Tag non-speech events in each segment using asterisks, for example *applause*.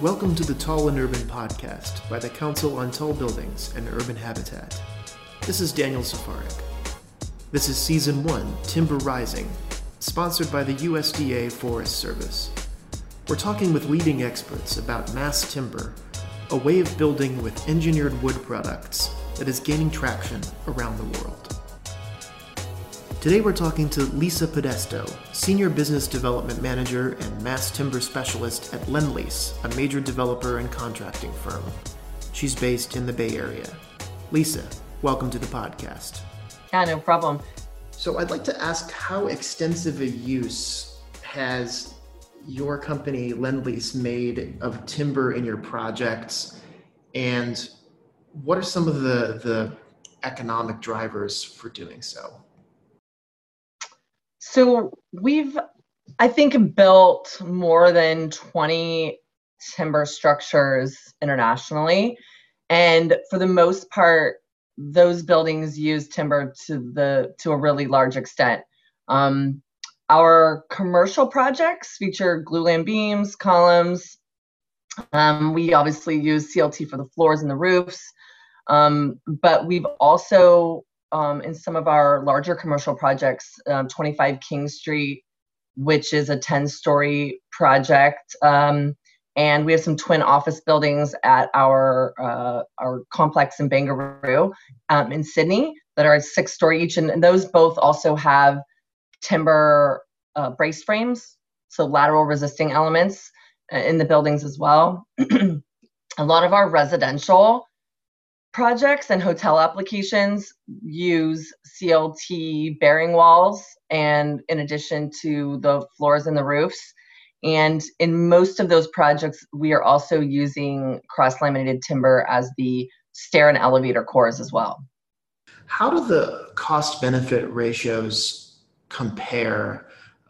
Welcome to the Tall and Urban podcast by the Council on Tall Buildings and Urban Habitat. This is Daniel Safarik. This is Season 1 Timber Rising, sponsored by the USDA Forest Service. We're talking with leading experts about mass timber, a way of building with engineered wood products that is gaining traction around the world. Today we're talking to Lisa Podesto, Senior Business Development Manager and Mass Timber Specialist at Lendlease, a major developer and contracting firm. She's based in the Bay Area. Lisa, welcome to the podcast. Yeah, no problem. So I'd like to ask how extensive a use has your company Lendlease made of timber in your projects and what are some of the the economic drivers for doing so? So we've, I think, built more than 20 timber structures internationally. And for the most part, those buildings use timber to the to a really large extent. Um, our commercial projects feature glulam beams, columns. Um, we obviously use CLT for the floors and the roofs, um, but we've also um, in some of our larger commercial projects, um, 25 King Street, which is a 10 story project. Um, and we have some twin office buildings at our uh, our complex in Barangaroo um, in Sydney that are six story each, and, and those both also have timber uh, brace frames, so lateral resisting elements uh, in the buildings as well. *clears throat* a lot of our residential projects and hotel applications use CLT bearing walls and in addition to the floors and the roofs. And in most of those projects, we are also using cross laminated timber as the stair and elevator cores as well. How do the cost benefit ratios compare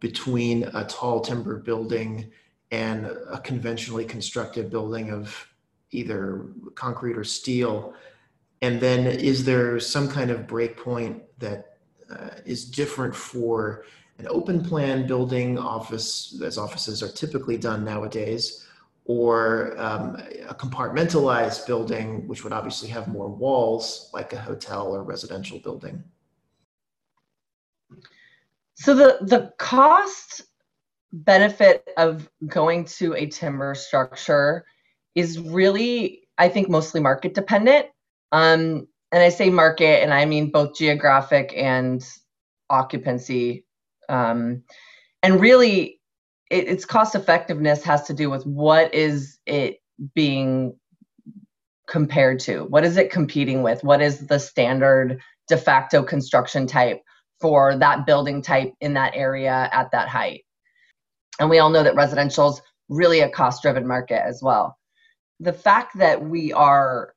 between a tall timber building and a conventionally constructed building of either concrete or steel? And then is there some kind of breakpoint that uh, is different for an open plan building office, as offices are typically done nowadays, or um, a compartmentalized building, which would obviously have more walls, like a hotel or residential building? So the the cost benefit of going to a timber structure is really, I think, mostly market dependent. Um, and I say market, and I mean both geographic and occupancy. Um, and really, it, its cost effectiveness has to do with what is it being compared to? What is it competing with? What is the standard de facto construction type for that building type in that area at that height? And we all know that residential is really a cost driven market as well the fact that we are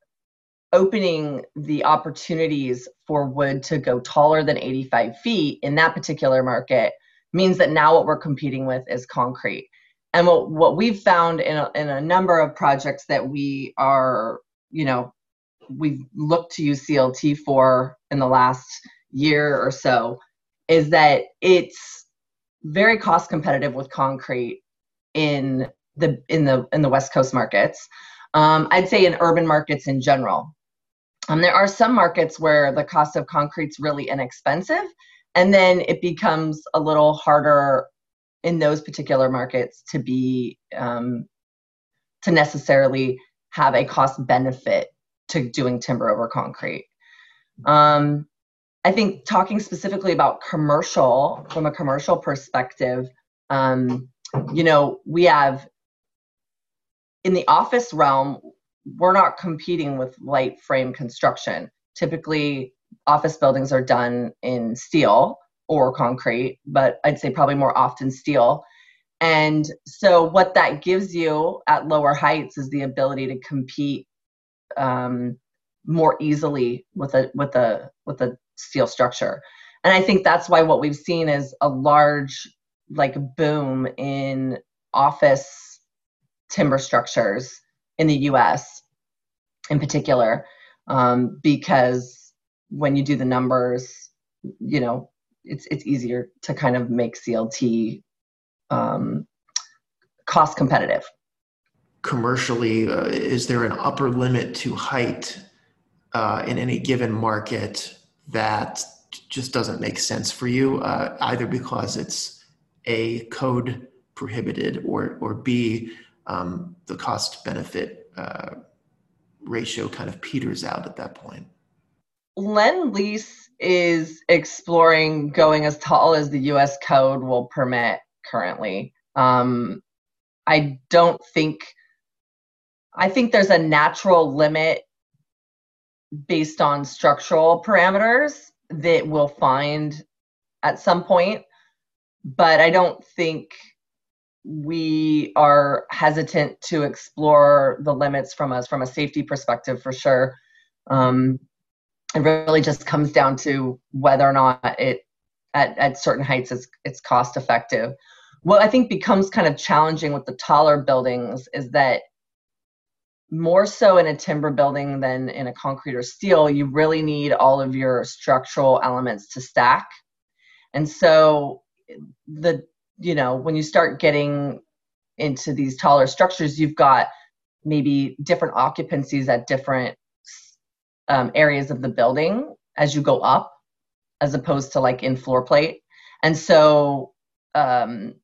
opening the opportunities for wood to go taller than 85 feet in that particular market means that now what we're competing with is concrete. And what, what we've found in a, in a number of projects that we are, you know, we've looked to use CLT for in the last year or so is that it's very cost competitive with concrete in the in the in the West Coast markets. Um, I'd say in urban markets in general. Um, there are some markets where the cost of concrete's really inexpensive, and then it becomes a little harder in those particular markets to be um, to necessarily have a cost benefit to doing timber over concrete. Um, I think talking specifically about commercial from a commercial perspective, um, you know, we have in the office realm, we're not competing with light frame construction. Typically, office buildings are done in steel or concrete, but I'd say probably more often steel. And so, what that gives you at lower heights is the ability to compete um, more easily with a with a with a steel structure. And I think that's why what we've seen is a large like boom in office timber structures in the US in particular, um, because when you do the numbers, you know, it's it's easier to kind of make CLT um, cost competitive. commercially, uh, is there an upper limit to height uh, in any given market that just doesn't make sense for you, uh, either because it's a code prohibited or or b um, the cost benefit uh, ratio kind of peters out at that point. Lend Lease is exploring going as tall as the U.S. code will permit currently. Um, I don't think. I think there's a natural limit based on structural parameters that we'll find at some point, but I don't think we are hesitant to explore the limits from us from a safety perspective for sure. Um, it really just comes down to whether or not it at, at certain heights it's, it's cost effective. What I think becomes kind of challenging with the taller buildings is that more so in a timber building than in a concrete or steel, you really need all of your structural elements to stack. And so the you know, when you start getting into these taller structures, you've got maybe different occupancies at different um, areas of the building as you go up, as opposed to like in floor plate. And so um,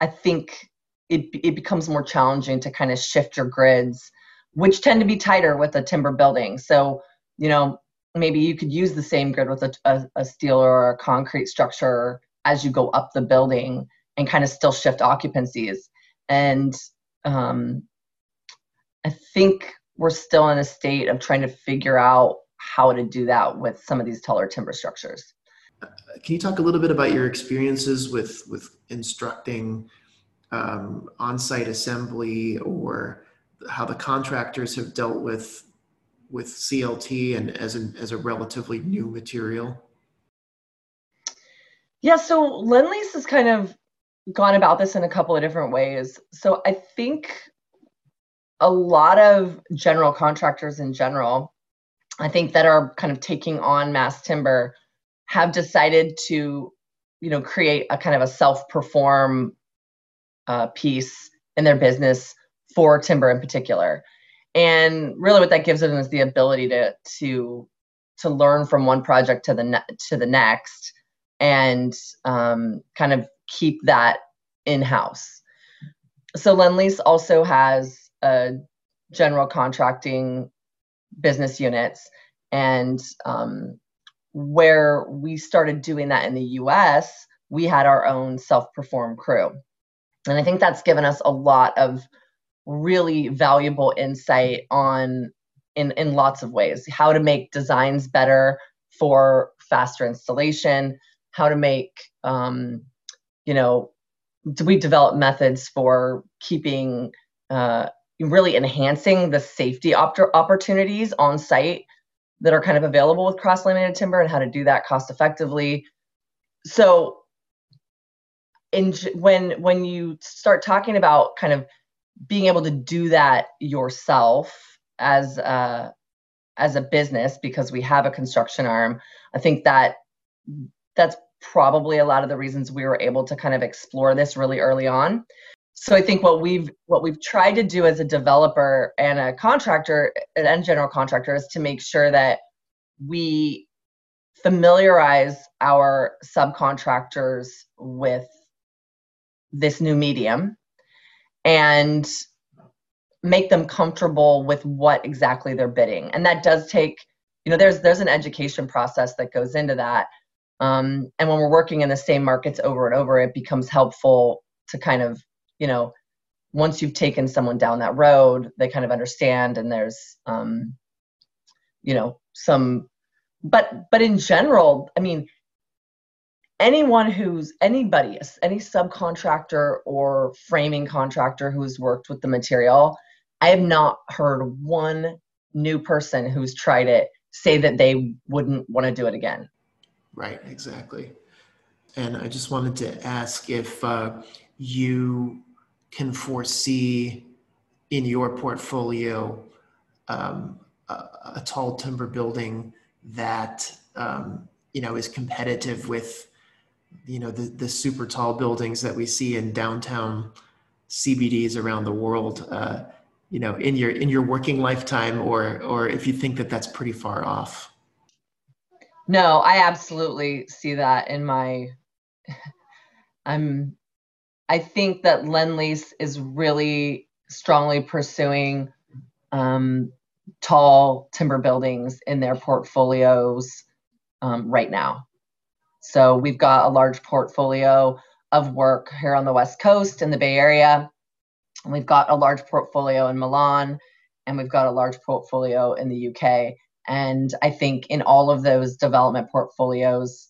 I think it, it becomes more challenging to kind of shift your grids which tend to be tighter with a timber building. So, you know, maybe you could use the same grid with a, a, a steel or a concrete structure as you go up the building and kind of still shift occupancies. And um, I think we're still in a state of trying to figure out how to do that with some of these taller timber structures. Can you talk a little bit about your experiences with with instructing um, on-site assembly or how the contractors have dealt with with CLT and as a, as a relatively new material? Yeah, so Lendlease is kind of gone about this in a couple of different ways. So I think a lot of general contractors in general, I think that are kind of taking on mass timber, have decided to, you know, create a kind of a self-perform uh, piece in their business for timber in particular. And really what that gives them is the ability to to to learn from one project to the ne- to the next and um, kind of keep that in house. So Lendlease also has a general contracting business units, and um, where we started doing that in the U.S., we had our own self-perform crew, and I think that's given us a lot of really valuable insight on in in lots of ways how to make designs better for faster installation how to make um, you know we develop methods for keeping uh, really enhancing the safety op- opportunities on site that are kind of available with cross laminated timber and how to do that cost effectively so in when when you start talking about kind of being able to do that yourself as a as a business because we have a construction arm i think that that's probably a lot of the reasons we were able to kind of explore this really early on. So i think what we've what we've tried to do as a developer and a contractor and general contractor is to make sure that we familiarize our subcontractors with this new medium and make them comfortable with what exactly they're bidding. And that does take you know there's there's an education process that goes into that um, and when we're working in the same markets over and over it becomes helpful to kind of you know once you've taken someone down that road they kind of understand and there's um, you know some but but in general i mean anyone who's anybody, any subcontractor or framing contractor who's worked with the material, I have not heard one new person who's tried it say that they wouldn't want to do it again. Right, exactly. And I just wanted to ask if uh, you can foresee in your portfolio um, a, a, tall timber building that um, you know is competitive with you know the, the super tall buildings that we see in downtown CBDs around the world. Uh, you know, in your in your working lifetime, or or if you think that that's pretty far off. No, I absolutely see that in my. *laughs* I'm. I think that Lendlease is really strongly pursuing um, tall timber buildings in their portfolios um, right now. So we've got a large portfolio of work here on the West Coast in the Bay Area. And we've got a large portfolio in Milan and we've got a large portfolio in the UK. And I think in all of those development portfolios,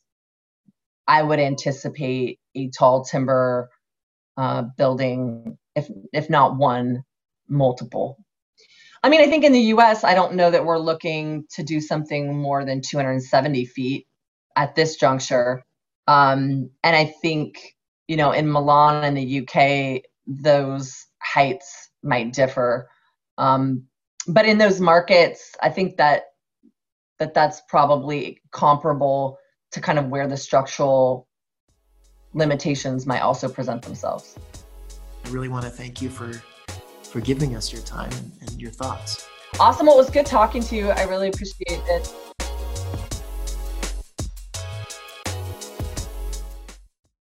I would anticipate a tall timber uh, building, if if not one, multiple. I mean, I think in the U.S., I don't know that we're looking to do something more than 270 feet at this juncture. Um, and I think you know in Milan and the UK, those heights might differ. Um, but in those markets, I think that that that's probably comparable to kind of where the structural limitations might also present themselves. I really want to thank you for for giving us your time and, and your thoughts. Awesome. Well, it was good talking to you. I really appreciate it.